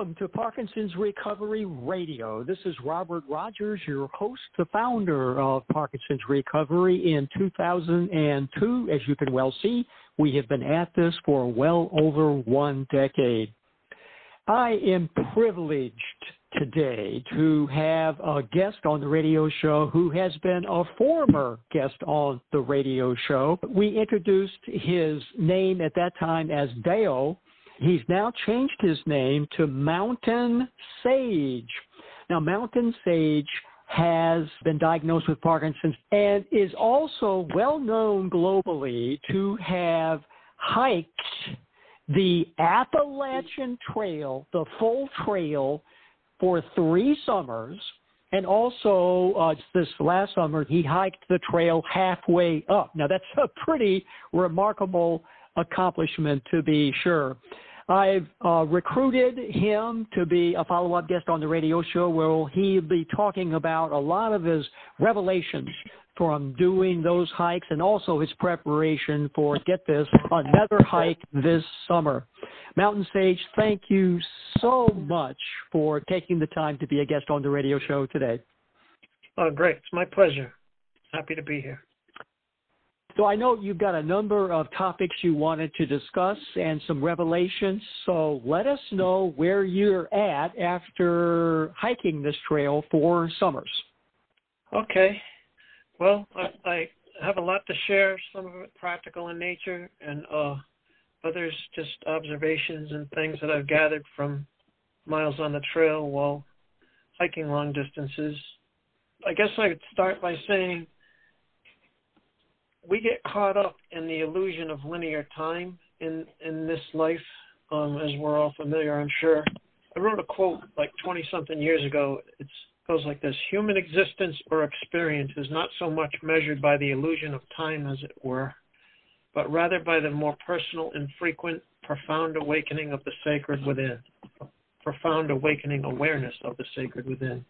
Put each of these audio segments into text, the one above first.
Welcome to Parkinson's Recovery Radio. This is Robert Rogers, your host, the founder of Parkinson's Recovery in 2002. As you can well see, we have been at this for well over one decade. I am privileged today to have a guest on the radio show who has been a former guest on the radio show. We introduced his name at that time as Dale. He's now changed his name to Mountain Sage. Now, Mountain Sage has been diagnosed with Parkinson's and is also well known globally to have hiked the Appalachian Trail, the full trail for three summers. And also, uh, this last summer, he hiked the trail halfway up. Now, that's a pretty remarkable accomplishment, to be sure. I've uh, recruited him to be a follow up guest on the radio show where he'll be talking about a lot of his revelations from doing those hikes and also his preparation for, get this, another hike this summer. Mountain Sage, thank you so much for taking the time to be a guest on the radio show today. Oh, great. It's my pleasure. Happy to be here. So I know you've got a number of topics you wanted to discuss and some revelations. So let us know where you're at after hiking this trail for summers. Okay. Well, I, I have a lot to share, some of it practical in nature, and uh, others just observations and things that I've gathered from miles on the trail while hiking long distances. I guess I would start by saying we get caught up in the illusion of linear time in in this life, um, as we're all familiar, I'm sure. I wrote a quote like 20 something years ago. It goes like this: Human existence or experience is not so much measured by the illusion of time, as it were, but rather by the more personal, infrequent, profound awakening of the sacred within, profound awakening awareness of the sacred within.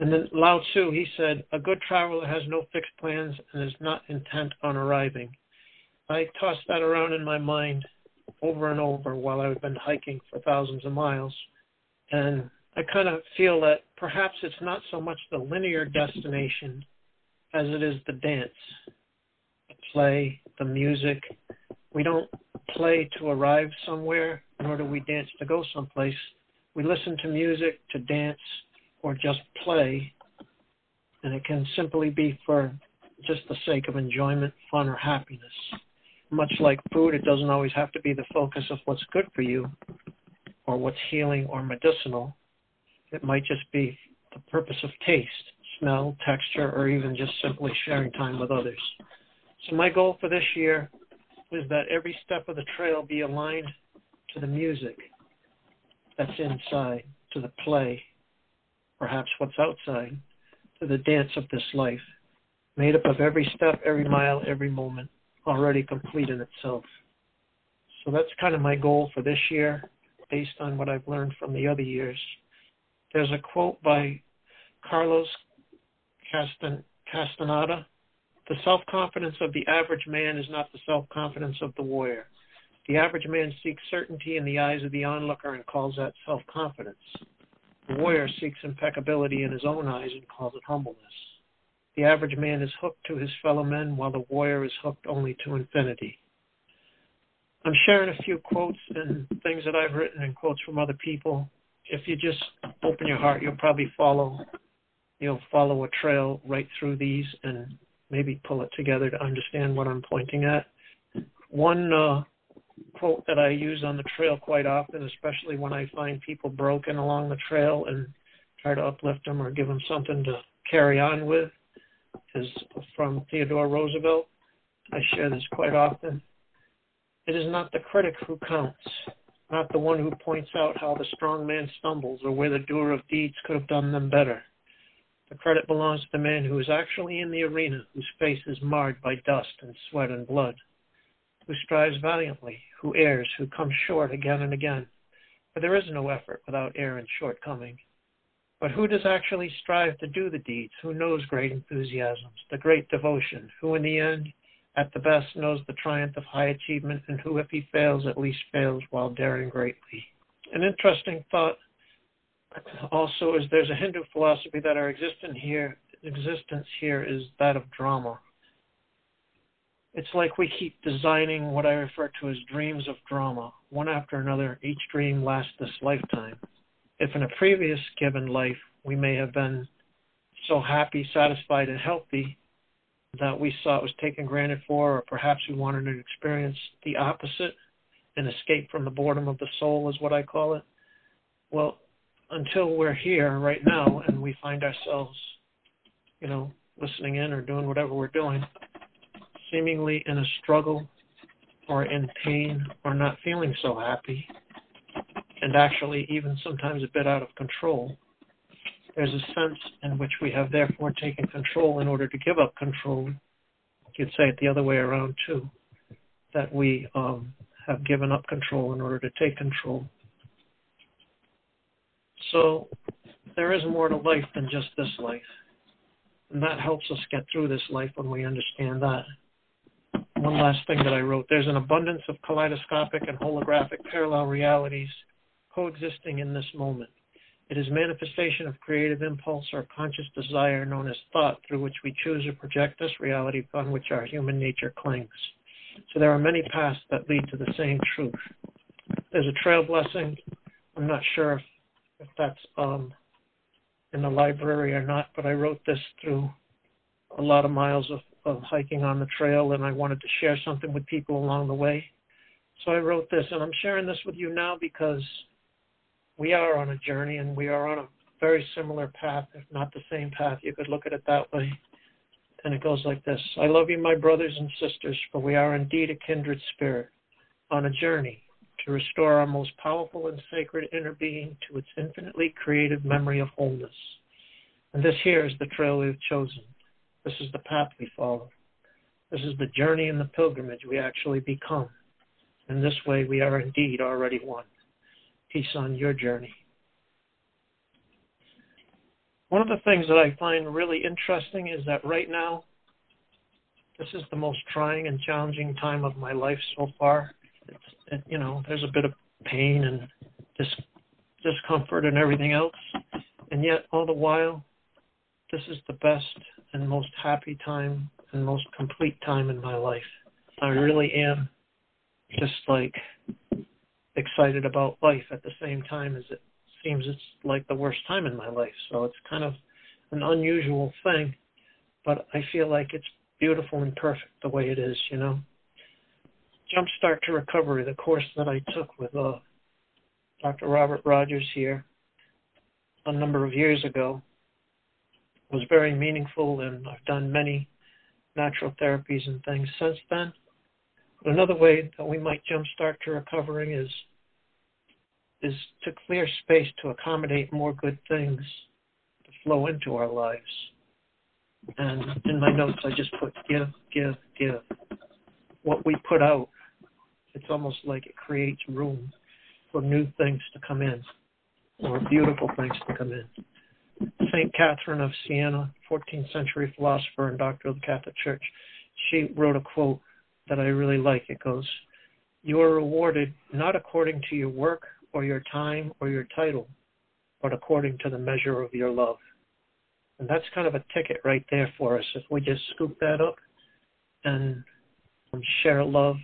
And then Lao Tzu, he said, a good traveler has no fixed plans and is not intent on arriving. I tossed that around in my mind over and over while I've been hiking for thousands of miles. And I kind of feel that perhaps it's not so much the linear destination as it is the dance, the play, the music. We don't play to arrive somewhere, nor do we dance to go someplace. We listen to music to dance or just play, and it can simply be for just the sake of enjoyment, fun, or happiness. Much like food, it doesn't always have to be the focus of what's good for you or what's healing or medicinal. It might just be the purpose of taste, smell, texture, or even just simply sharing time with others. So, my goal for this year is that every step of the trail be aligned to the music that's inside, to the play, perhaps what's outside, to the dance of this life, made up of every step, every mile, every moment, already complete in itself. So that's kind of my goal for this year, based on what I've learned from the other years. There's a quote by Carlos Castan- Castaneda The self confidence of the average man is not the self confidence of the warrior. The average man seeks certainty in the eyes of the onlooker and calls that self confidence. The warrior seeks impeccability in his own eyes and calls it humbleness. The average man is hooked to his fellow men, while the warrior is hooked only to infinity. I'm sharing a few quotes and things that I've written and quotes from other people. If you just open your heart, you'll probably follow, you'll follow a trail right through these and maybe pull it together to understand what I'm pointing at. One uh, quote that I use on the trail quite often, especially when I find people broken along the trail and try to uplift them or give them something to carry on with, is from Theodore Roosevelt. I share this quite often. It is not the critic who counts, not the one who points out how the strong man stumbles or where the doer of deeds could have done them better. The credit belongs to the man who is actually in the arena, whose face is marred by dust and sweat and blood who strives valiantly, who errs, who comes short again and again. For there is no effort without error and shortcoming. But who does actually strive to do the deeds, who knows great enthusiasms, the great devotion, who in the end, at the best, knows the triumph of high achievement, and who, if he fails, at least fails while daring greatly? an interesting thought also is there's a Hindu philosophy that our existence here existence here is that of drama. It's like we keep designing what I refer to as dreams of drama, one after another. Each dream lasts this lifetime. If in a previous given life we may have been so happy, satisfied, and healthy that we saw it was taken granted for, or perhaps we wanted to experience the opposite, an escape from the boredom of the soul, is what I call it. Well, until we're here right now and we find ourselves, you know, listening in or doing whatever we're doing, seemingly in a struggle or in pain or not feeling so happy, and actually even sometimes a bit out of control, there's a sense in which we have therefore taken control in order to give up control. You'd say it the other way around too, that we um, have given up control in order to take control. So there is more to life than just this life. And that helps us get through this life when we understand that. One last thing that I wrote there's an abundance of kaleidoscopic and holographic parallel realities coexisting in this moment. It is manifestation of creative impulse or conscious desire known as thought through which we choose to project this reality upon which our human nature clings. So there are many paths that lead to the same truth. There's a trail blessing. I'm not sure if if that's um, in the library or not, but I wrote this through a lot of miles of, of hiking on the trail, and I wanted to share something with people along the way. So I wrote this, and I'm sharing this with you now because we are on a journey and we are on a very similar path, if not the same path. You could look at it that way. And it goes like this I love you, my brothers and sisters, for we are indeed a kindred spirit on a journey to restore our most powerful and sacred inner being to its infinitely creative memory of wholeness. And this here is the trail we've chosen. This is the path we follow. This is the journey and the pilgrimage we actually become. In this way, we are indeed already one. Peace on your journey. One of the things that I find really interesting is that right now, this is the most trying and challenging time of my life so far it's, you know, there's a bit of pain and dis- discomfort and everything else. And yet, all the while, this is the best and most happy time and most complete time in my life. I really am just like excited about life at the same time as it seems it's like the worst time in my life. So it's kind of an unusual thing, but I feel like it's beautiful and perfect the way it is, you know. Jumpstart to Recovery, the course that I took with uh, Dr. Robert Rogers here a number of years ago, was very meaningful, and I've done many natural therapies and things since then. But another way that we might jumpstart to recovering is is to clear space to accommodate more good things to flow into our lives. And in my notes, I just put give, give, give. What we put out it's almost like it creates room for new things to come in or beautiful things to come in. St. Catherine of Siena, 14th century philosopher and doctor of the Catholic Church, she wrote a quote that I really like. It goes, You are rewarded not according to your work or your time or your title, but according to the measure of your love. And that's kind of a ticket right there for us. If we just scoop that up and share love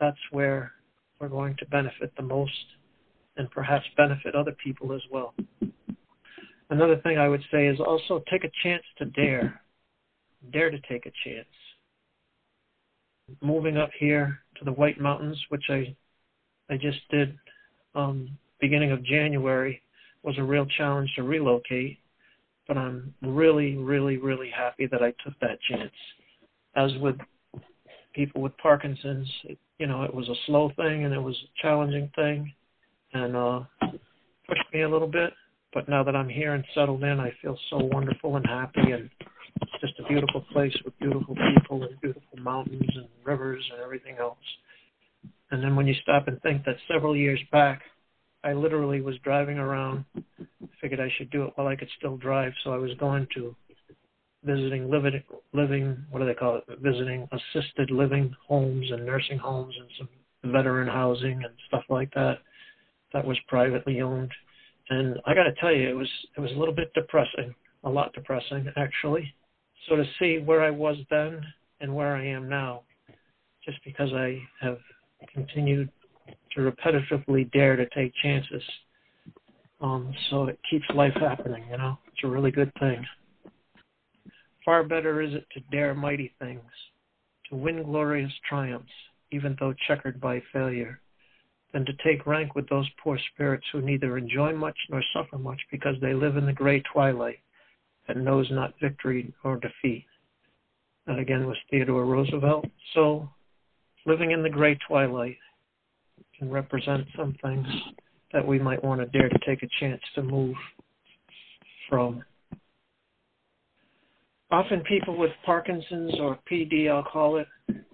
that's where we're going to benefit the most and perhaps benefit other people as well. Another thing I would say is also take a chance to dare. Dare to take a chance. Moving up here to the White Mountains, which I I just did um, beginning of January, was a real challenge to relocate. But I'm really, really, really happy that I took that chance. As with people with Parkinson's, it, you know, it was a slow thing and it was a challenging thing and uh pushed me a little bit. But now that I'm here and settled in, I feel so wonderful and happy and it's just a beautiful place with beautiful people and beautiful mountains and rivers and everything else. And then when you stop and think that several years back, I literally was driving around, figured I should do it while I could still drive, so I was going to visiting living living what do they call it visiting assisted living homes and nursing homes and some veteran housing and stuff like that that was privately owned. And I got to tell you, it was it was a little bit depressing, a lot depressing actually. So to see where I was then and where I am now, just because I have continued to repetitively dare to take chances. Um, so it keeps life happening, you know. It's a really good thing. Far better is it to dare mighty things, to win glorious triumphs, even though checkered by failure, than to take rank with those poor spirits who neither enjoy much nor suffer much because they live in the gray twilight that knows not victory or defeat. That again was Theodore Roosevelt. So, living in the gray twilight can represent some things that we might want to dare to take a chance to move from. Often people with Parkinson's or PD, I'll call it,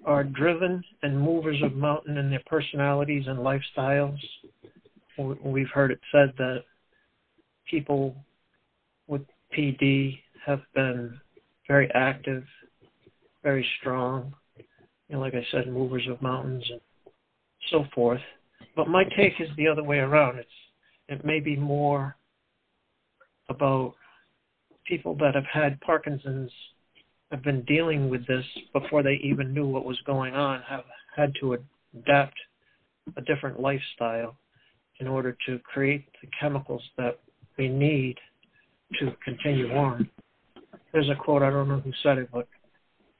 are driven and movers of mountain in their personalities and lifestyles. We've heard it said that people with PD have been very active, very strong, know, like I said, movers of mountains and so forth. But my take is the other way around. It's it may be more about people that have had Parkinson's have been dealing with this before they even knew what was going on, have had to adapt a different lifestyle in order to create the chemicals that we need to continue on. There's a quote, I don't know who said it, but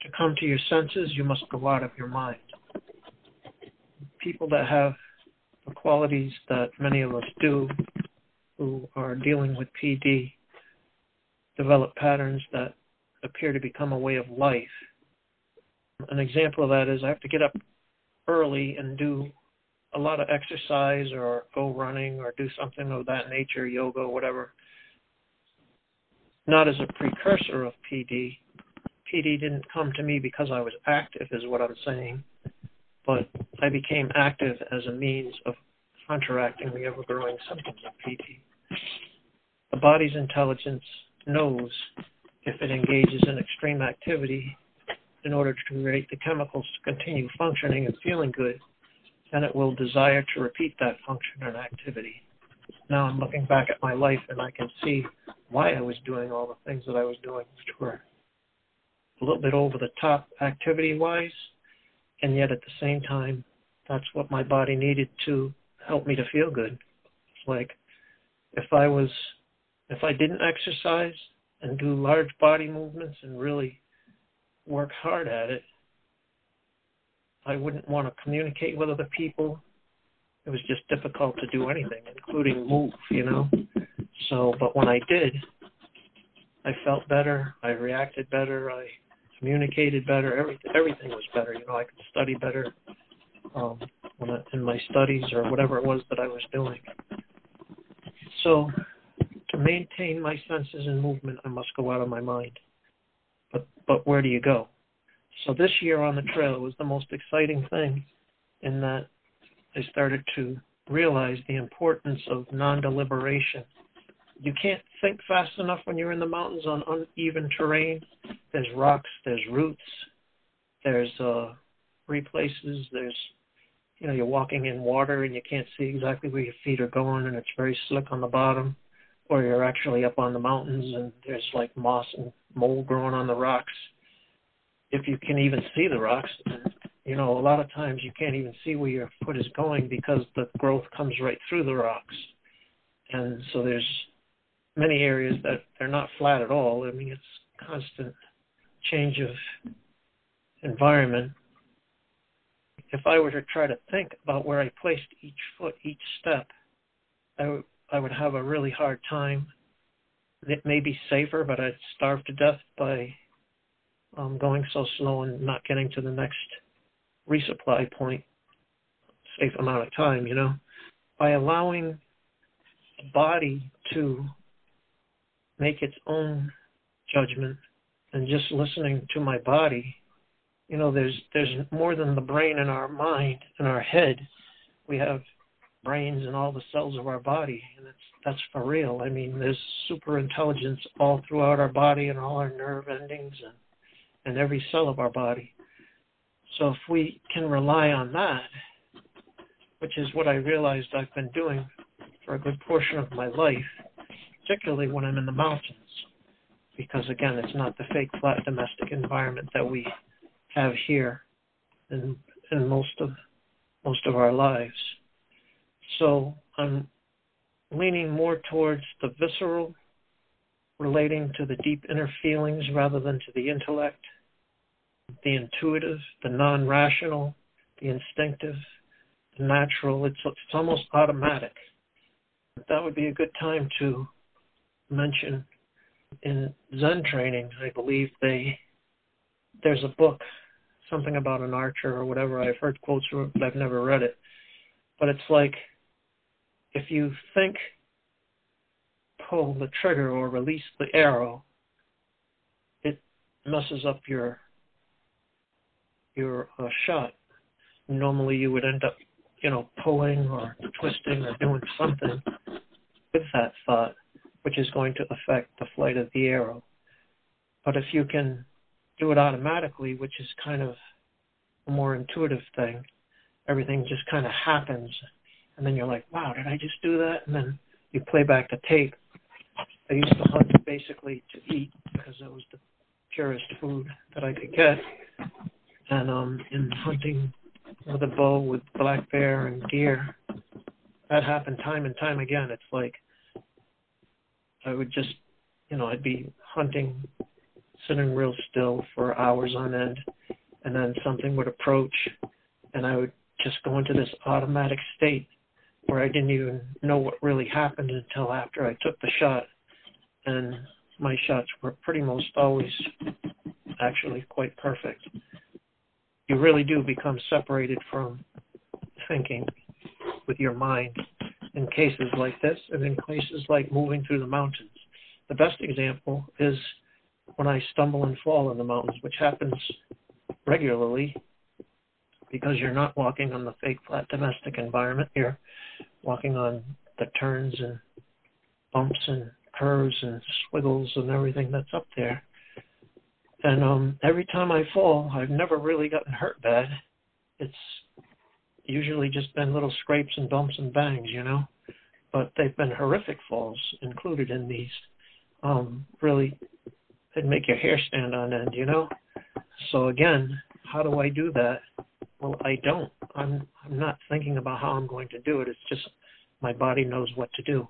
to come to your senses, you must go out of your mind. People that have the qualities that many of us do who are dealing with PD develop patterns that appear to become a way of life. An example of that is I have to get up early and do a lot of exercise or go running or do something of that nature, yoga, whatever. Not as a precursor of PD. PD didn't come to me because I was active, is what I'm saying, but I became active as a means of counteracting the ever growing symptoms of PD. The body's intelligence knows if it engages in extreme activity in order to create the chemicals to continue functioning and feeling good, then it will desire to repeat that function and activity. Now I'm looking back at my life and I can see why I was doing all the things that I was doing, which were a little bit over the top activity wise, and yet at the same time, that's what my body needed to help me to feel good. It's like if I was if I didn't exercise and do large body movements and really work hard at it, I wouldn't want to communicate with other people. It was just difficult to do anything, including move, you know. So, but when I did, I felt better. I reacted better. I communicated better. Everything, everything was better. You know, I could study better um, in my studies or whatever it was that I was doing. So, maintain my senses and movement, I must go out of my mind. But but where do you go? So this year on the trail was the most exciting thing in that I started to realize the importance of non-deliberation. You can't think fast enough when you're in the mountains on uneven terrain. There's rocks, there's roots, there's uh, places, there's you know you're walking in water and you can't see exactly where your feet are going and it's very slick on the bottom or you're actually up on the mountains and there's like moss and mold growing on the rocks. If you can even see the rocks, you know, a lot of times you can't even see where your foot is going because the growth comes right through the rocks. And so there's many areas that they're not flat at all. I mean, it's constant change of environment. If I were to try to think about where I placed each foot, each step, I I would have a really hard time. It may be safer, but I'd starve to death by um, going so slow and not getting to the next resupply point safe amount of time, you know. By allowing the body to make its own judgment and just listening to my body, you know, there's there's more than the brain in our mind and our head. We have brains and all the cells of our body, and that's that's for real. I mean, there's super intelligence all throughout our body and all our nerve endings and and every cell of our body. So if we can rely on that, which is what I realized I've been doing for a good portion of my life, particularly when I'm in the mountains, because again, it's not the fake flat domestic environment that we have here in in most of most of our lives. So I'm leaning more towards the visceral, relating to the deep inner feelings rather than to the intellect, the intuitive, the non rational, the instinctive, the natural. It's, it's almost automatic. That would be a good time to mention in Zen training, I believe they there's a book, something about an archer or whatever. I've heard quotes from it, but I've never read it. But it's like if you think pull the trigger or release the arrow, it messes up your your uh, shot. Normally, you would end up, you know, pulling or twisting or doing something with that thought, which is going to affect the flight of the arrow. But if you can do it automatically, which is kind of a more intuitive thing, everything just kind of happens and then you're like, wow, did I just do that? And then you play back the tape. I used to hunt basically to eat because that was the purest food that I could get. And um, in hunting with a bow with black bear and deer, that happened time and time again. It's like I would just, you know, I'd be hunting, sitting real still for hours on end, and then something would approach, and I would just go into this automatic state where I didn't even know what really happened until after I took the shot. And my shots were pretty most always actually quite perfect. You really do become separated from thinking with your mind in cases like this and in cases like moving through the mountains. The best example is when I stumble and fall in the mountains, which happens regularly because you're not walking on the fake flat domestic environment. You're walking on the turns and bumps and curves and swiggles and everything that's up there. And um every time I fall, I've never really gotten hurt bad. It's usually just been little scrapes and bumps and bangs, you know. But they've been horrific falls included in these. Um, really, they'd make your hair stand on end, you know. So again, how do I do that? Well, I don't. I'm I'm not thinking about how I'm going to do it. It's just my body knows what to do,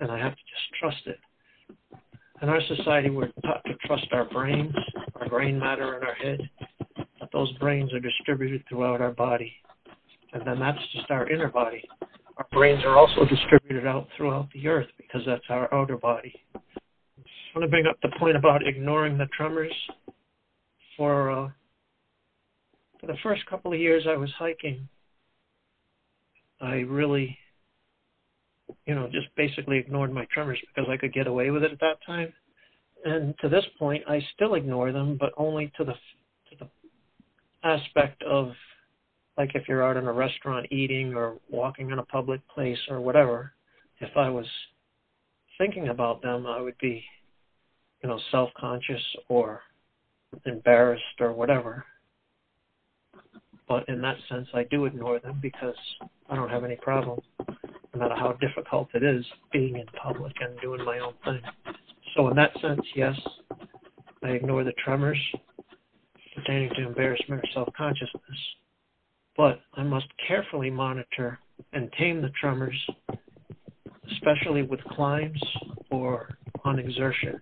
and I have to just trust it. In our society, we're taught to trust our brains, our brain matter in our head, but those brains are distributed throughout our body, and then that's just our inner body. Our brains are also distributed out throughout the earth because that's our outer body. I want to bring up the point about ignoring the tremors for uh, for the first couple of years I was hiking, I really, you know, just basically ignored my tremors because I could get away with it at that time. And to this point, I still ignore them, but only to the to the aspect of like if you're out in a restaurant eating or walking in a public place or whatever. If I was thinking about them, I would be, you know, self-conscious or embarrassed or whatever. But in that sense, I do ignore them because I don't have any problem, no matter how difficult it is, being in public and doing my own thing. So in that sense, yes, I ignore the tremors pertaining to embarrassment or self-consciousness. But I must carefully monitor and tame the tremors, especially with climbs or on exertion.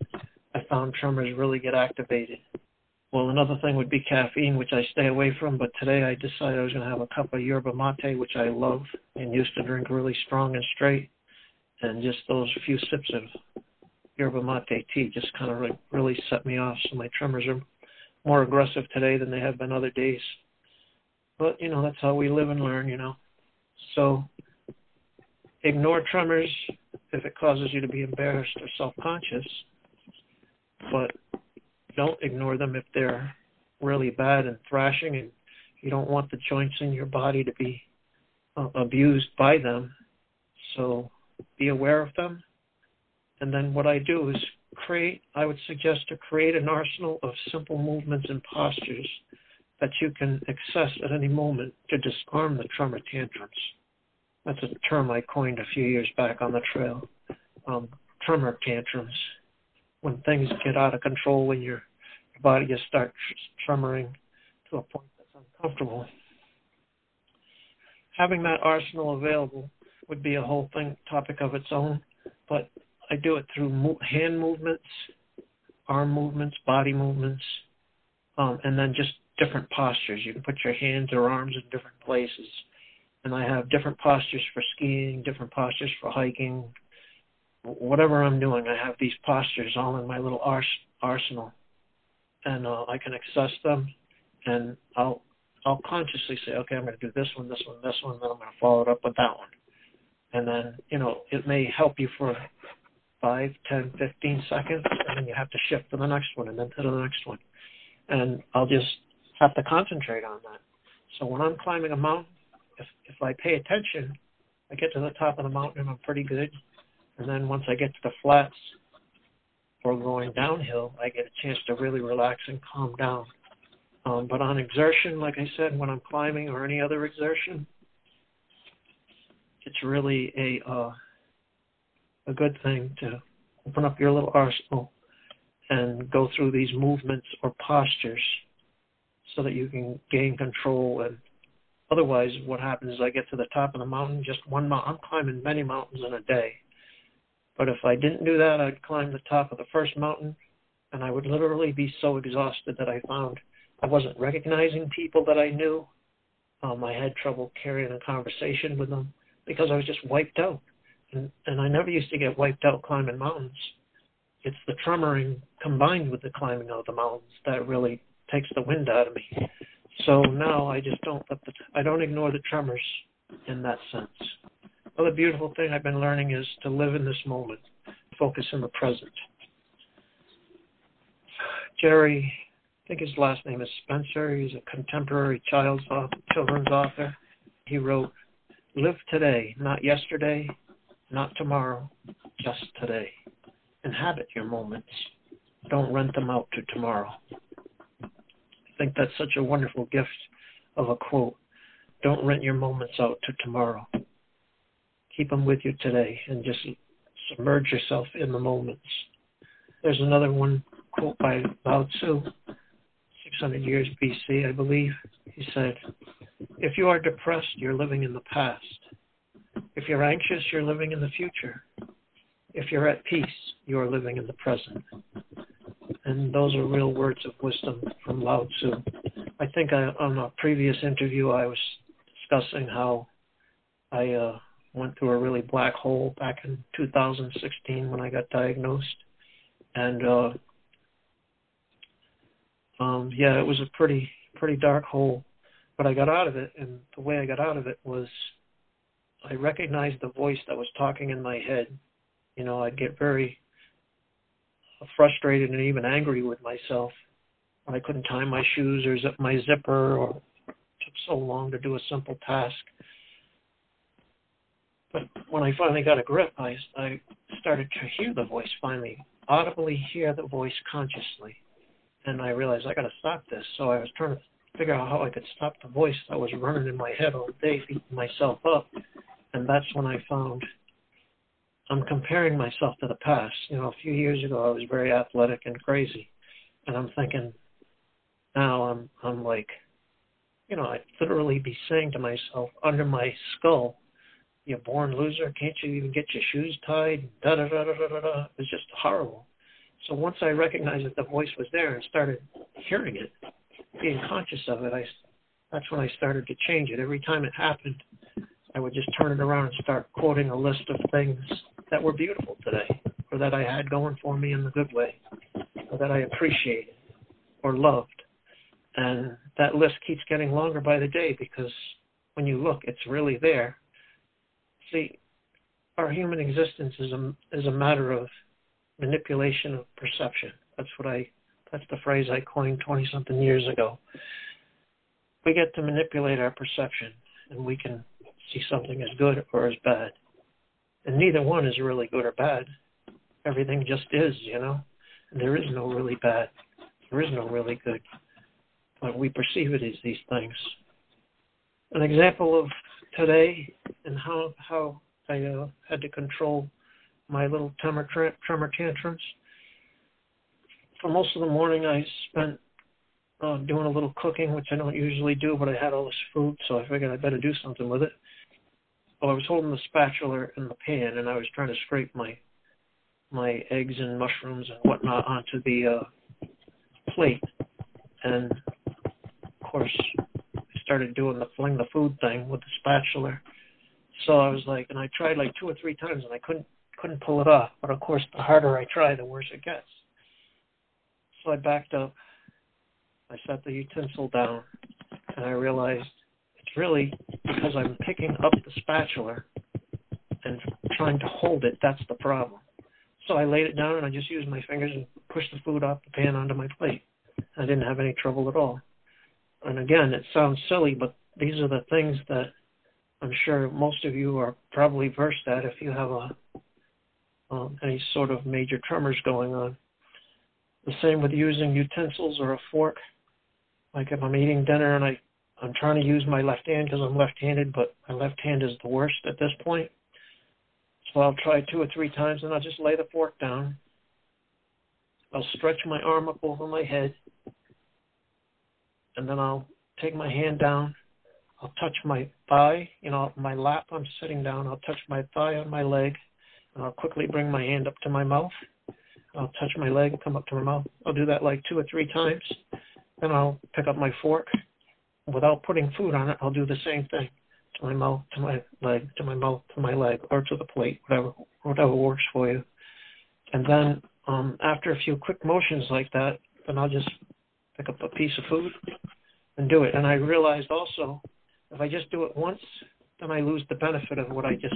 I found tremors really get activated well, another thing would be caffeine, which I stay away from. But today I decided I was going to have a cup of yerba mate, which I love and used to drink really strong and straight. And just those few sips of yerba mate tea just kind of really set me off. So my tremors are more aggressive today than they have been other days. But, you know, that's how we live and learn, you know. So ignore tremors if it causes you to be embarrassed or self conscious. But don't ignore them if they're really bad and thrashing and you don't want the joints in your body to be uh, abused by them. So be aware of them. And then what I do is create, I would suggest to create an arsenal of simple movements and postures that you can access at any moment to disarm the tremor tantrums. That's a term I coined a few years back on the trail. Um, tremor tantrums. When things get out of control, when your, your body just starts tremoring to a point that's uncomfortable. Having that arsenal available would be a whole thing topic of its own, but I do it through mo- hand movements, arm movements, body movements, um, and then just different postures. You can put your hands or arms in different places. And I have different postures for skiing, different postures for hiking. Whatever I'm doing, I have these postures all in my little ars- arsenal, and uh, I can access them, and I'll I'll consciously say, okay, I'm going to do this one, this one, this one, then I'm going to follow it up with that one, and then you know it may help you for five, ten, fifteen seconds, and then you have to shift to the next one, and then to the next one, and I'll just have to concentrate on that. So when I'm climbing a mountain, if if I pay attention, I get to the top of the mountain I'm pretty good. And then once I get to the flats or going downhill, I get a chance to really relax and calm down. Um, but on exertion, like I said, when I'm climbing or any other exertion, it's really a uh, a good thing to open up your little arsenal and go through these movements or postures so that you can gain control. And otherwise, what happens is I get to the top of the mountain, just one mountain. I'm climbing many mountains in a day. But if I didn't do that, I'd climb the top of the first mountain, and I would literally be so exhausted that I found I wasn't recognizing people that I knew. Um, I had trouble carrying a conversation with them because I was just wiped out. And, and I never used to get wiped out climbing mountains. It's the tremoring combined with the climbing of the mountains that really takes the wind out of me. So now I just don't let the I don't ignore the tremors in that sense. Other beautiful thing I've been learning is to live in this moment, focus in the present. Jerry, I think his last name is Spencer. He's a contemporary child's children's author. He wrote, "Live today, not yesterday, not tomorrow, just today. Inhabit your moments. Don't rent them out to tomorrow." I think that's such a wonderful gift of a quote. Don't rent your moments out to tomorrow. Keep them with you today and just submerge yourself in the moments. There's another one quote by Lao Tzu, 600 years BC, I believe. He said, If you are depressed, you're living in the past. If you're anxious, you're living in the future. If you're at peace, you are living in the present and those are real words of wisdom from Lao Tzu. I think I, on a previous interview I was discussing how I uh, went through a really black hole back in 2016 when I got diagnosed, and uh, um, yeah, it was a pretty pretty dark hole, but I got out of it, and the way I got out of it was I recognized the voice that was talking in my head. You know, I'd get very frustrated and even angry with myself when I couldn't tie my shoes or zip my zipper or took so long to do a simple task. But when I finally got a grip, I, I started to hear the voice finally, audibly hear the voice consciously. And I realized I got to stop this. So I was trying to figure out how I could stop the voice that was running in my head all day, beating myself up. And that's when I found I'm comparing myself to the past. You know, a few years ago I was very athletic and crazy, and I'm thinking now I'm I'm like, you know, I'd literally be saying to myself under my skull, "You born loser! Can't you even get your shoes tied?" Da da da da da da. It was just horrible. So once I recognized that the voice was there and started hearing it, being conscious of it, I that's when I started to change it. Every time it happened, I would just turn it around and start quoting a list of things that were beautiful today, or that I had going for me in the good way, or that I appreciated or loved. And that list keeps getting longer by the day because when you look, it's really there. See, our human existence is a is a matter of manipulation of perception. That's what I that's the phrase I coined 20 something years ago. We get to manipulate our perception and we can see something as good or as bad. And neither one is really good or bad. Everything just is, you know. There is no really bad. There is no really good. But we perceive it as these things. An example of today and how how I uh, had to control my little tremor tremor tantrums. For most of the morning, I spent uh, doing a little cooking, which I don't usually do, but I had all this food, so I figured I better do something with it. Well, I was holding the spatula in the pan, and I was trying to scrape my my eggs and mushrooms and whatnot onto the uh, plate, and of course, started doing the fling the food thing with the spatula. So I was like, and I tried like two or three times, and I couldn't couldn't pull it off. But of course, the harder I try, the worse it gets. So I backed up. I set the utensil down, and I realized it's really because I'm picking up the spatula and trying to hold it. That's the problem. So I laid it down and I just used my fingers and pushed the food off the pan onto my plate. I didn't have any trouble at all. And again, it sounds silly, but these are the things that I'm sure most of you are probably versed at if you have a um, any sort of major tremors going on. The same with using utensils or a fork. Like if I'm eating dinner and I I'm trying to use my left hand because I'm left-handed, but my left hand is the worst at this point. So I'll try two or three times, and I'll just lay the fork down. I'll stretch my arm up over my head, and then I'll take my hand down. I'll touch my thigh, you know, my lap. I'm sitting down. I'll touch my thigh on my leg, and I'll quickly bring my hand up to my mouth. I'll touch my leg come up to my mouth. I'll do that like two or three times. Then I'll pick up my fork. Without putting food on it, I'll do the same thing to my mouth, to my leg, to my mouth, to my leg, or to the plate, whatever whatever works for you. And then um, after a few quick motions like that, then I'll just pick up a piece of food and do it. And I realized also, if I just do it once, then I lose the benefit of what I just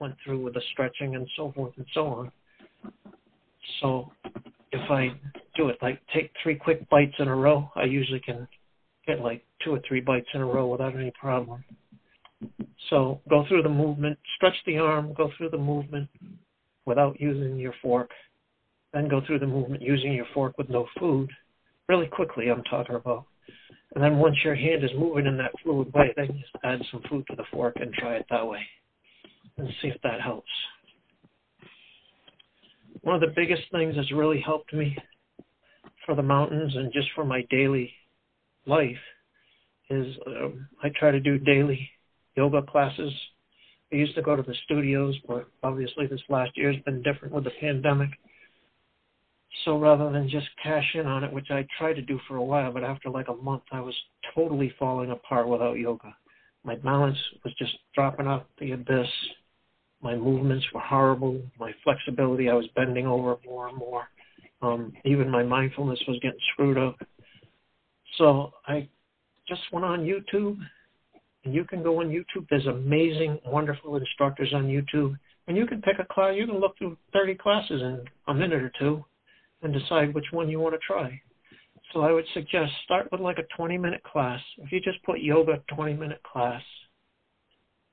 went through with the stretching and so forth and so on. So if I do it like take three quick bites in a row, I usually can get like two or three bites in a row without any problem. So go through the movement, stretch the arm, go through the movement without using your fork, then go through the movement using your fork with no food, really quickly I'm talking about. And then once your hand is moving in that fluid way, then just add some food to the fork and try it that way and see if that helps. One of the biggest things that's really helped me for the mountains and just for my daily life is um, I try to do daily yoga classes. I used to go to the studios, but obviously this last year has been different with the pandemic. So rather than just cash in on it, which I tried to do for a while, but after like a month, I was totally falling apart without yoga. My balance was just dropping off the abyss. My movements were horrible. My flexibility, I was bending over more and more. Um, even my mindfulness was getting screwed up. So I just went on YouTube, and you can go on YouTube. There's amazing, wonderful instructors on YouTube, and you can pick a class. You can look through 30 classes in a minute or two, and decide which one you want to try. So I would suggest start with like a 20 minute class. If you just put yoga 20 minute class,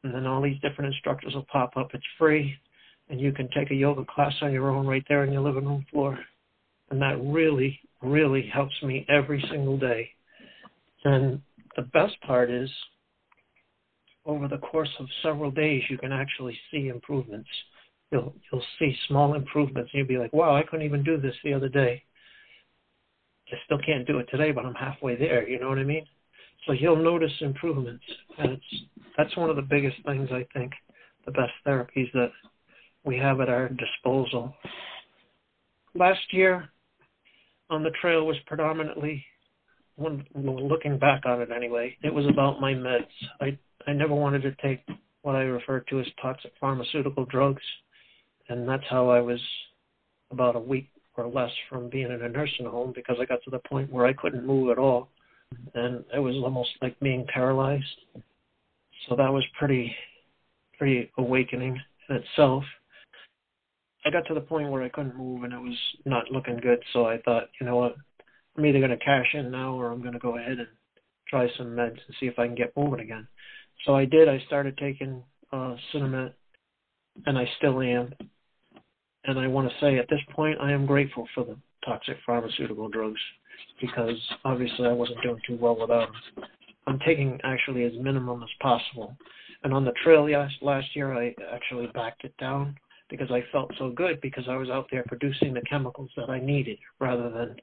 and then all these different instructors will pop up. It's free, and you can take a yoga class on your own right there on your living room floor. And that really, really helps me every single day. And the best part is, over the course of several days, you can actually see improvements. You'll you'll see small improvements, and you'll be like, "Wow, I couldn't even do this the other day. I still can't do it today, but I'm halfway there." You know what I mean? So you'll notice improvements, and it's that's one of the biggest things I think, the best therapies that we have at our disposal. Last year, on the trail was predominantly when looking back on it anyway, it was about my meds. I I never wanted to take what I refer to as toxic pharmaceutical drugs, and that's how I was about a week or less from being in a nursing home because I got to the point where I couldn't move at all, and it was almost like being paralyzed. So that was pretty pretty awakening in itself. I got to the point where I couldn't move and it was not looking good, so I thought, you know what, I'm either going to cash in now or I'm going to go ahead and try some meds and see if I can get moving again. So I did. I started taking uh, Sinemet, and I still am. And I want to say at this point, I am grateful for the toxic pharmaceutical drugs because obviously I wasn't doing too well without them. I'm taking actually as minimum as possible. And on the trail last year, I actually backed it down because I felt so good because I was out there producing the chemicals that I needed rather than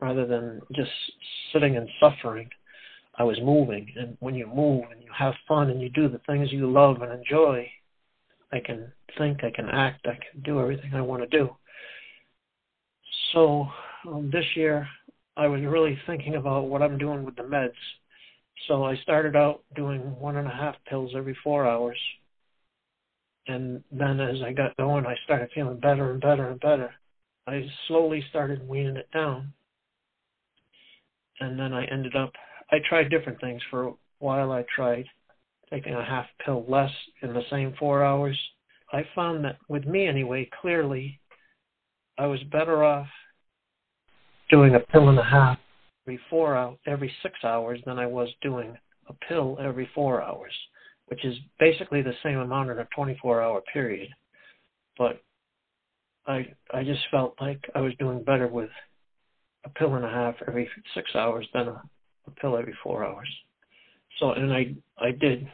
rather than just sitting and suffering. I was moving, and when you move and you have fun and you do the things you love and enjoy, I can think, I can act, I can do everything I want to do. So um, this year, I was really thinking about what I'm doing with the meds. So I started out doing one and a half pills every four hours. And then as I got going, I started feeling better and better and better. I slowly started weaning it down. And then I ended up, I tried different things for a while. I tried taking a half pill less in the same four hours. I found that with me anyway, clearly, I was better off doing a pill and a half every four every six hours than I was doing a pill every four hours, which is basically the same amount in a 24-hour period. But I I just felt like I was doing better with a pill and a half every six hours than a, a pill every four hours. So and I I did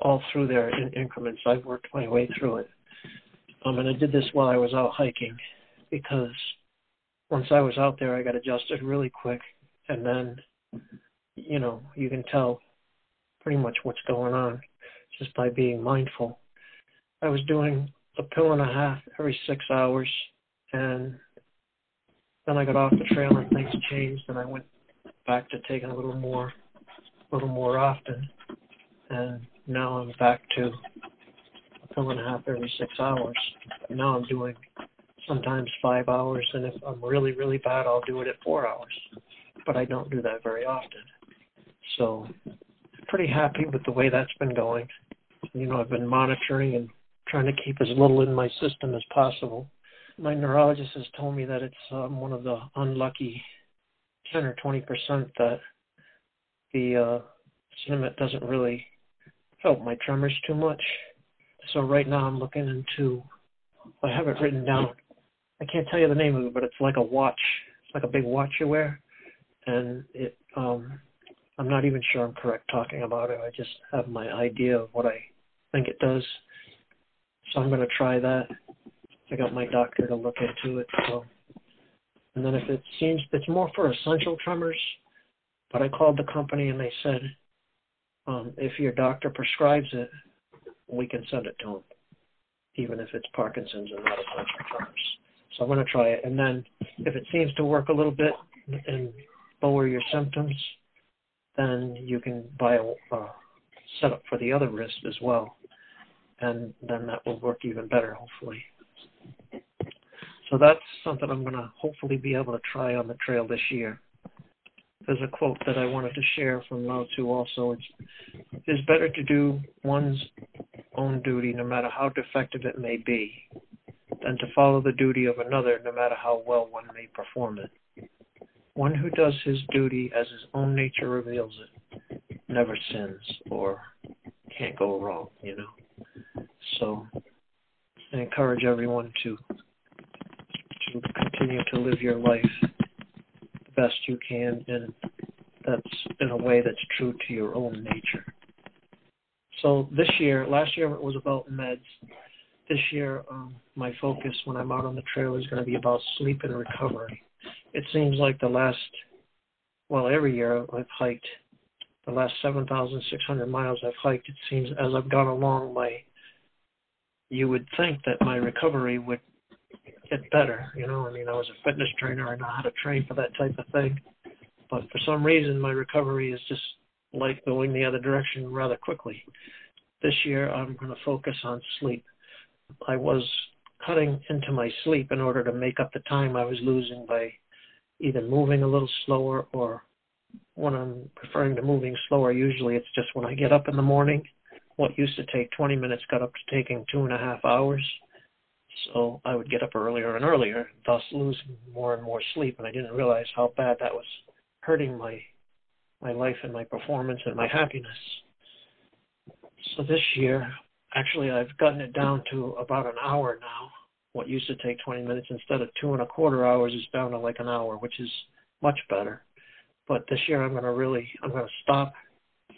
all through there in increments. I worked my way through it. Um, and I did this while I was out hiking because once I was out there, I got adjusted really quick, and then, you know, you can tell pretty much what's going on just by being mindful. I was doing a pill and a half every six hours, and then I got off the trail and things changed, and I went back to taking a little more, a little more often, and now I'm back to pill and a half every six hours. Now I'm doing sometimes five hours, and if I'm really, really bad, I'll do it at four hours. But I don't do that very often. So, pretty happy with the way that's been going. You know, I've been monitoring and trying to keep as little in my system as possible. My neurologist has told me that it's um, one of the unlucky 10 or 20 percent that the uh, Sinemet doesn't really help my tremors too much. So right now I'm looking into. I have it written down. I can't tell you the name of it, but it's like a watch. It's like a big watch you wear, and it. Um, I'm not even sure I'm correct talking about it. I just have my idea of what I think it does. So I'm going to try that. I got my doctor to look into it. So, and then if it seems it's more for essential tremors, but I called the company and they said, um, if your doctor prescribes it, we can send it to them, even if it's Parkinson's and not essential tremors. So I'm going to try it. And then if it seems to work a little bit and lower your symptoms, then you can buy a uh, setup for the other wrist as well. And then that will work even better, hopefully. So that's something I'm going to hopefully be able to try on the trail this year. There's a quote that I wanted to share from Lao Tzu also. It's, it's better to do one's own duty, no matter how defective it may be, than to follow the duty of another, no matter how well one may perform it. One who does his duty as his own nature reveals it never sins or can't go wrong, you know. So I encourage everyone to to continue to live your life the best you can and that's in a way that's true to your own nature. So this year, last year it was about meds this year, um, my focus when I'm out on the trail is going to be about sleep and recovery. It seems like the last, well, every year I've hiked, the last 7,600 miles I've hiked, it seems as I've gone along, my, you would think that my recovery would get better. You know, I mean, I was a fitness trainer, I know how to train for that type of thing. But for some reason, my recovery is just like going the other direction rather quickly. This year, I'm going to focus on sleep I was cutting into my sleep in order to make up the time I was losing by either moving a little slower or when I'm referring to moving slower, usually it's just when I get up in the morning. What used to take 20 minutes got up to taking two and a half hours. So I would get up earlier and earlier, thus losing more and more sleep. And I didn't realize how bad that was hurting my my life and my performance and my happiness. So this year, actually I've gotten it down to about an hour now. What used to take 20 minutes instead of two and a quarter hours is down to like an hour, which is much better. But this year I'm going to really, I'm going to stop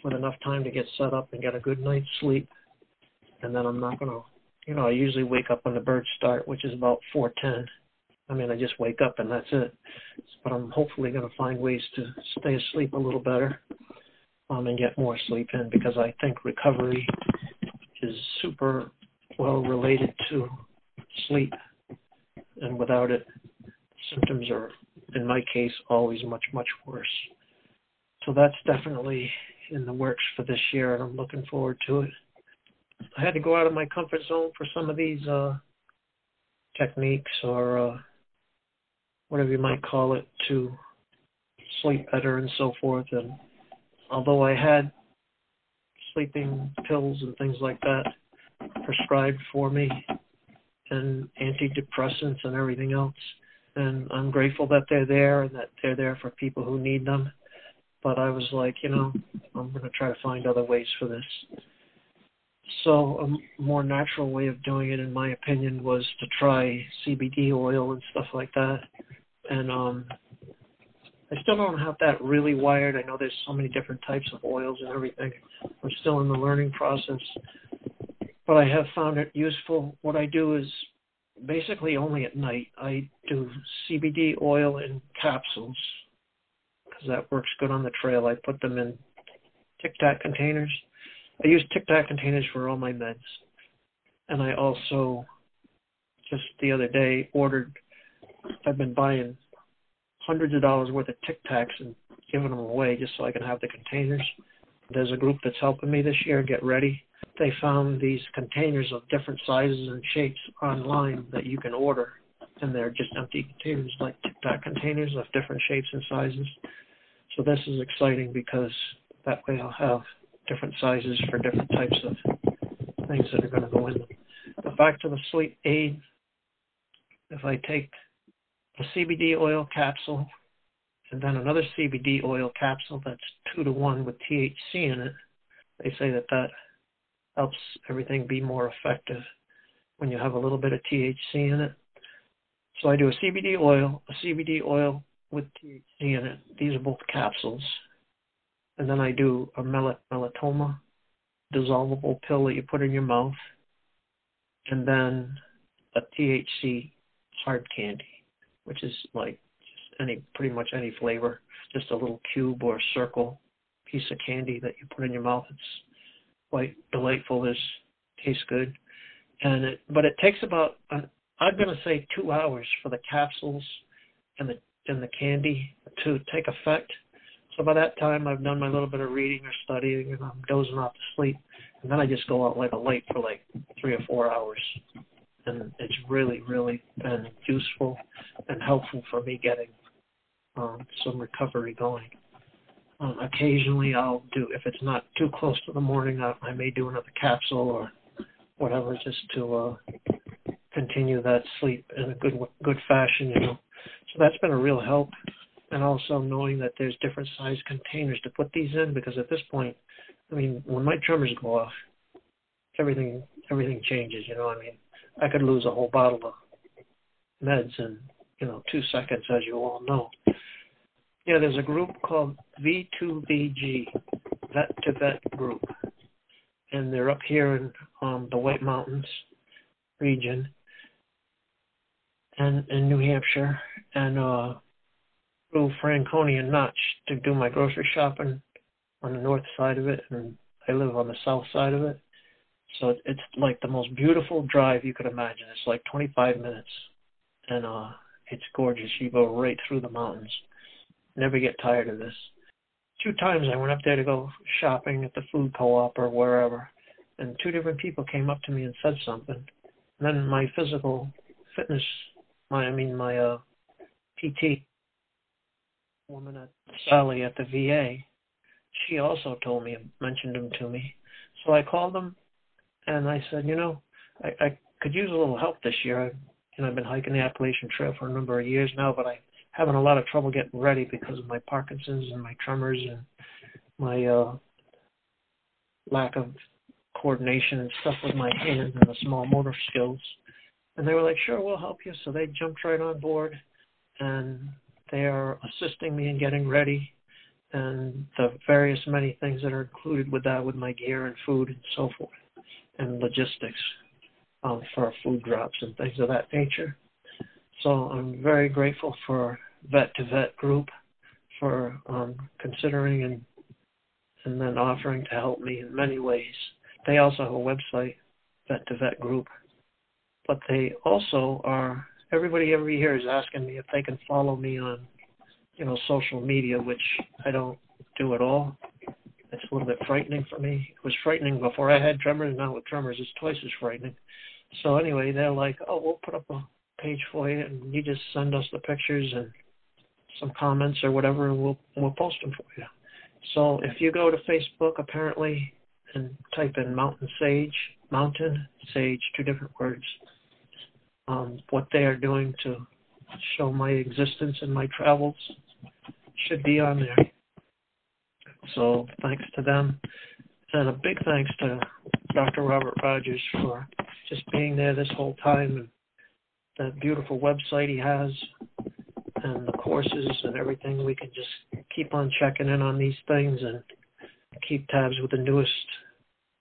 with enough time to get set up and get a good night's sleep. And then I'm not gonna, you know, I usually wake up when the birds start, which is about 4:10. I mean, I just wake up and that's it. But I'm hopefully gonna find ways to stay asleep a little better, um, and get more sleep in because I think recovery is super well related to sleep, and without it, symptoms are, in my case, always much much worse. So that's definitely in the works for this year, and I'm looking forward to it. I had to go out of my comfort zone for some of these uh, techniques or uh, whatever you might call it to sleep better and so forth. And although I had sleeping pills and things like that prescribed for me and antidepressants and everything else, and I'm grateful that they're there and that they're there for people who need them but I was like, you know, I'm going to try to find other ways for this. So a more natural way of doing it, in my opinion, was to try CBD oil and stuff like that. And um, I still don't have that really wired. I know there's so many different types of oils and everything. I'm still in the learning process, but I have found it useful. What I do is basically only at night. I do CBD oil in capsules because that works good on the trail. I put them in Tic Tac containers. I use Tic Tac containers for all my meds. And I also, just the other day, ordered, I've been buying hundreds of dollars worth of Tic Tacs and giving them away just so I can have the containers. There's a group that's helping me this year get ready. They found these containers of different sizes and shapes online that you can order. And they're just empty containers, like Tic Tac containers of different shapes and sizes. So this is exciting because that way I'll have different sizes for different types of things that are going to go in them. But back to the sleep aid, if I take a CBD oil capsule and then another CBD oil capsule that's two to one with THC in it, they say that that helps everything be more effective when you have a little bit of THC in it. So I do a CBD oil, a CBD oil with THC in it. These are both capsules. And then I do a mel- melatonin dissolvable pill that you put in your mouth. And then a THC hard candy, which is like just any pretty much any flavor, just a little cube or circle piece of candy that you put in your mouth. It's quite delightful. It tastes good, and it but it takes about an, I'm going to say two hours for the capsules and the and the candy to take effect. So by that time, I've done my little bit of reading or studying, and I'm dozing off to sleep. And then I just go out like a light for like three or four hours. And it's really, really been useful and helpful for me getting um, some recovery going. Um, occasionally, I'll do if it's not too close to the morning, I, I may do another capsule or whatever, just to uh, continue that sleep in a good good fashion. You know, so that's been a real help. And also knowing that there's different size containers to put these in because at this point, I mean, when my tremors go off, everything everything changes. You know, I mean, I could lose a whole bottle of meds in you know two seconds, as you all know. Yeah, there's a group called V2VG, Vet to Vet group, and they're up here in um, the White Mountains region and in New Hampshire, and uh, through Franconia Notch to do my grocery shopping on the north side of it, and I live on the south side of it. So it's like the most beautiful drive you could imagine. It's like 25 minutes, and uh, it's gorgeous. You go right through the mountains. Never get tired of this. Two times I went up there to go shopping at the food co-op or wherever, and two different people came up to me and said something. And then my physical fitness, my I mean my uh, PT woman at Sally at the VA, she also told me, mentioned him to me. So I called them and I said, you know, I, I could use a little help this year. I, you know, I've been hiking the Appalachian Trail for a number of years now, but I'm having a lot of trouble getting ready because of my Parkinson's and my tremors and my uh, lack of coordination and stuff with my hands and the small motor skills. And they were like, sure, we'll help you. So they jumped right on board and they are assisting me in getting ready. and the various many things that are included with that, with my gear and food and so forth, and logistics um, for food drops and things of that nature. So I'm very grateful for Vet to Vet Group for um, considering and and then offering to help me in many ways. They also have a website, Vet to Vet Group, but they also are. Everybody every year is asking me if they can follow me on, you know, social media, which I don't do at all. It's a little bit frightening for me. It was frightening before I had tremors. And now with tremors, it's twice as frightening. So anyway, they're like, "Oh, we'll put up a page for you, and you just send us the pictures and some comments or whatever, and we'll we'll post them for you." So if you go to Facebook, apparently, and type in Mountain Sage, Mountain Sage, two different words, um, what they are doing to show my existence and my travels should be on there. So thanks to them. And a big thanks to Dr. Robert Rodgers for just being there this whole time and that beautiful website he has and the courses and everything. We can just keep on checking in on these things and keep tabs with the newest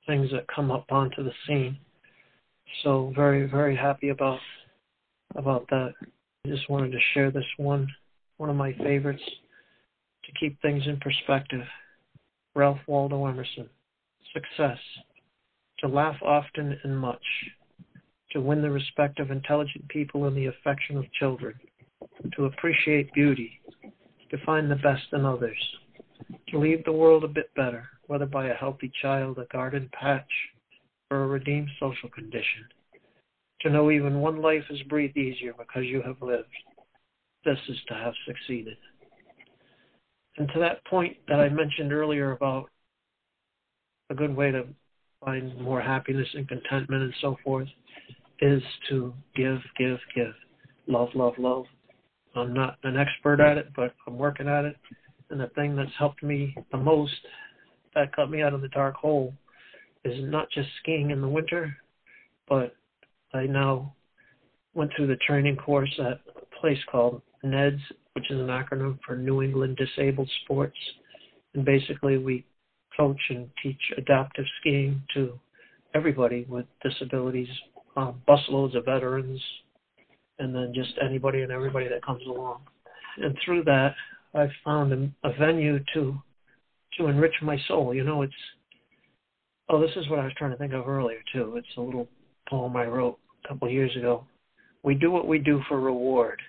things that come up onto the scene. So very, very happy about about that. I just wanted to share this one one of my favorites to keep things in perspective. Ralph Waldo Emerson. Success. To laugh often and much. To win the respect of intelligent people and the affection of children to appreciate beauty, to find the best in others, to leave the world a bit better, whether by a healthy child, a garden patch, or a redeemed social condition, to know even one life is breathed easier because you have lived. This is to have succeeded. And to that point that I mentioned earlier about a good way to find more happiness and contentment and so forth is to give, give, give. Love, love, love. I'm not an expert at it, but I'm working at it. And the thing that's helped me the most, that got me out of the dark hole, is not just skiing in the winter, but I now went through the training course at a place called NEDS, which is an acronym for New England Disabled Sports. And basically, we coach and teach adaptive skiing to everybody with disabilities, uh, busloads of veterans, and then just anybody and everybody that comes along. And through that, I've found a, a venue to to enrich my soul. You know, it's oh, this is what I was trying to think of earlier too. It's a little poem I wrote a couple of years ago. We do what we do for reward,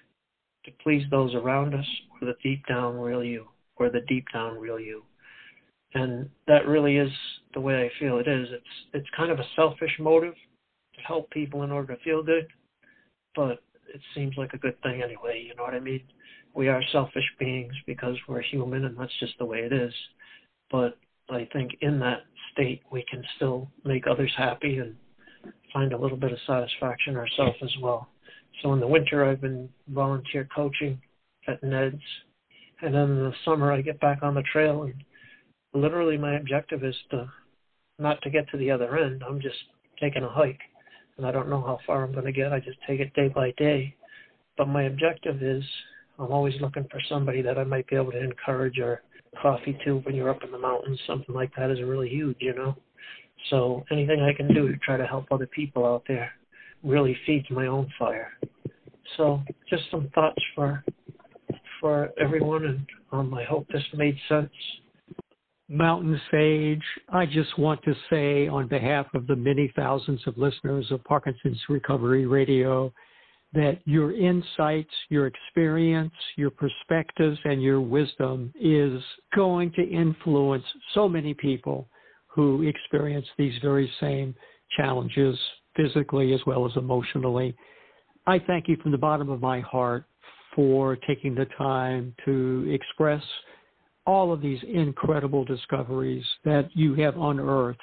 to please those around us, or the deep down real you, or the deep down real you. And that really is the way I feel it is. It's it's kind of a selfish motive to help people in order to feel good, but it seems like a good thing anyway. You know what I mean? We are selfish beings because we're human, and that's just the way it is. But I think in that state, we can still make others happy and find a little bit of satisfaction ourselves as well. So in the winter, I've been volunteer coaching at NEDS, and then in the summer, I get back on the trail, and literally my objective is to not to get to the other end. I'm just taking a hike and I don't know how far I'm going to get. I just take it day by day. But my objective is I'm always looking for somebody that I might be able to encourage or coffee too when you're up in the mountains. Something like that is really huge, you know. So anything I can do to try to help other people out there really feeds my own fire. So just some thoughts for for everyone, and um, I hope this made sense. Mountain Sage, I just want to say on behalf of the many thousands of listeners of Parkinson's Recovery Radio that your insights, your experience, your perspectives, and your wisdom is going to influence so many people who experience these very same challenges physically as well as emotionally. I thank you from the bottom of my heart for taking the time to express all of these incredible discoveries that you have unearthed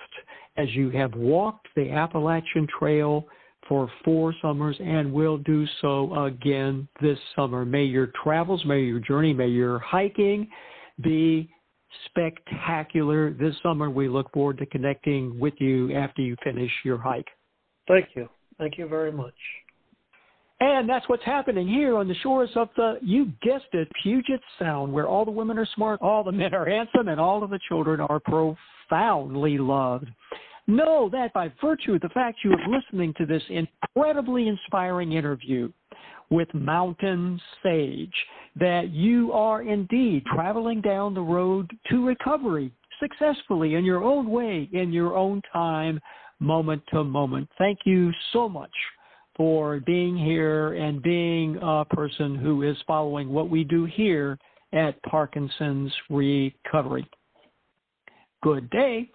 as you have walked the Appalachian Trail for four summers and will do so again this summer. May your travels, may your journey, may your hiking be spectacular this summer. We look forward to connecting with you after you finish your hike. Thank you. Thank you very much. And that's what's happening here on the shores of the, you guessed it, Puget Sound, where all the women are smart, all the men are handsome, and all of the children are profoundly loved. Know that by virtue of the fact you are listening to this incredibly inspiring interview with Mountain Sage, that you are indeed traveling down the road to recovery successfully in your own way, in your own time, moment to moment. Thank you so much for being here and being a person who is following what we do here at Parkinson's Recovery. Good day.